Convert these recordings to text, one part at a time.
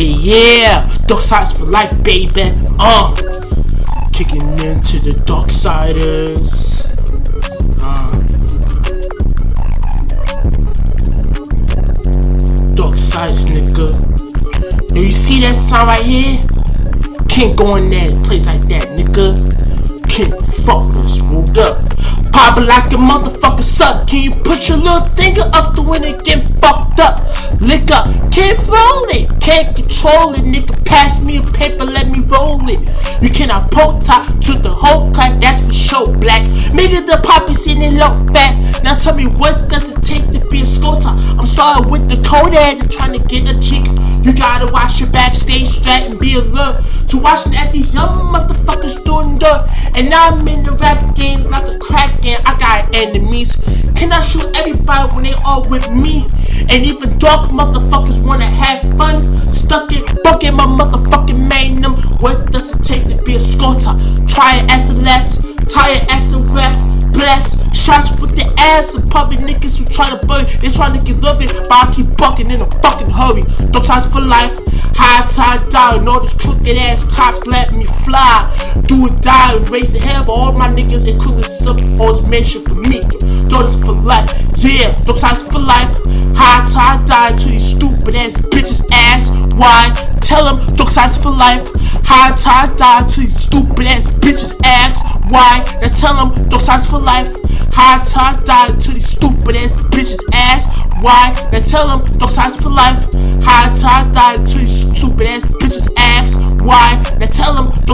Yeah, yeah, dark sides for life, baby. Uh, kicking into the Darksiders. Uh, dark sides, nigga. Yo, you see that sign right here? Can't go in that place like that, nigga. Can't fuck us, moved up. Poppin' like a motherfucker suck. Can you put your little finger up the window and get fucked up? Lick up, can't roll it, can't control it. Nigga, pass me a paper, let me roll it. You cannot poke top to the whole clap, that's for sure, black. Nigga, the poppy sitting low back. Now tell me what does it take to be a top? I'm starting with the code and trying to get a chick. You gotta watch your back, stay strapped and be alert to watching at these young motherfuckers doing dirt. And now I'm in the rap game enemies. Can I shoot everybody when they all with me? And even dark motherfuckers wanna have fun. Stuck in bucket my motherfucking magnum. What does it take to be a scorter? Try it as a less, tire as a rest. Bless shots with the ass of public niggas who try to burn. They trying to get loving, but I keep bucking in a fucking hurry. Don't for life. High tide down, all these crooked ass cops let me fly. Do or die and raise the hell, but all my niggas including some always mention for me. Daughters for life, yeah, don't for life. High tide die to these stupid ass bitches ass. Why? Tell them dog sides for life. High tide die to these stupid ass bitches ass. Why? Now tell them dog sides for life. High tide die to these stupid ass bitches ass. Why? Now tell them dog sides for life.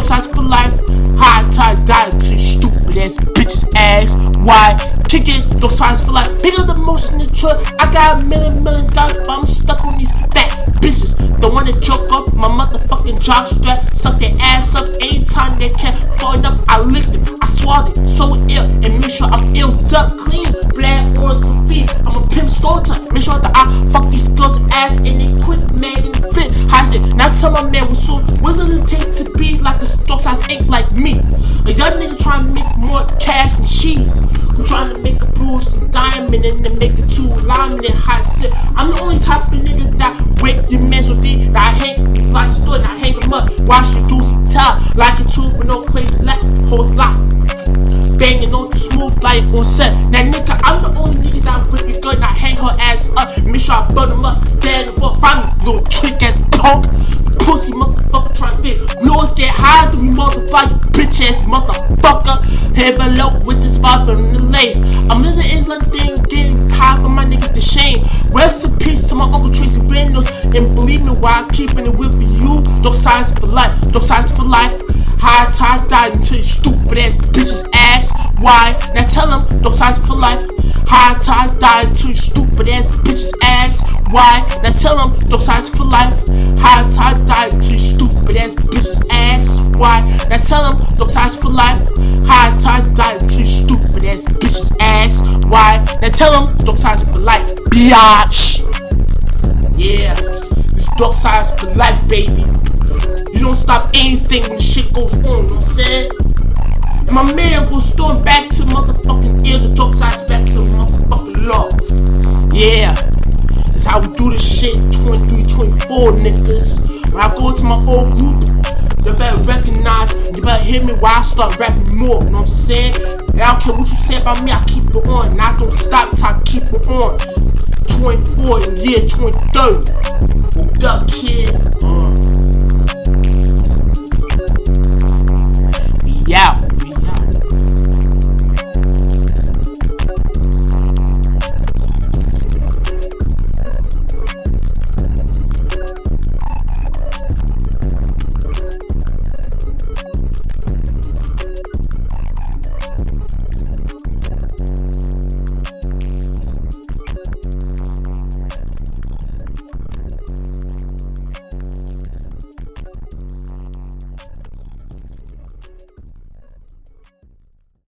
Them for life. High tide die to stupid ass bitches ass. Why? Kick it, dog sides for life. Bigger the most in the truck. I got a million million dollars, but I'm stuck on these fat bitches. One that choke up my motherfucking jock strap, suck their ass up anytime they can. Falling up, I licked it, I swallowed it, so ill, and make sure I'm ill, duck clean, black or Sophie. I'm a pimp stalker. Make sure that I fuck these girls' ass and they quit, man, and fit. Now tell my man what's so, what does it take to size ain't like me? A young nigga trying to make more cash than cheese. Who trying to make a bruise and diamond and then make it two lineman and high sit. I'm the only type of nigga that wake your that I hang like stood and I hang him up. Watch you do some tell like a tube with no crazy black whole lot. Banging on the smooth like on set. Now nigga, I'm the only nigga that whip your gun. I hang her ass up. Make sure I burn him up. Dead what? Find me, little trick ass punk. Bitch ass motherfucker. Head below with this vibe from the lake. I'm in the inland thing, getting high for my niggas to shame. Rest in peace to my uncle Tracy Reynolds. And believe me, why I'm keeping it with you. Dog size for life, dog size for life. High tide died until you stupid ass bitches ass. Why? Now tell them, dog size for life. High tide died until you stupid ass bitches ass. Why? Now tell them, dog size for life. High tide died until you stupid ass bitches ass. Why? Now tell them, size for life. High tide until you stupid ass bitches ass. Why? Now tell them, dog size for life. Biatch. Yeah, this dog size for life, baby. You don't stop anything when shit goes on, you know what I'm saying? And my man will storm back to motherfucking ill, the dog size back to motherfucking law. Yeah, that's how we do this shit 23, 24 niggas. When I go to my old group, you better recognize, you better hear me while I start rapping more, you know what I'm saying? And I don't care what you say about me, I keep it on. And I don't stop till I keep it on. 24 and year 23. Hold up, kid.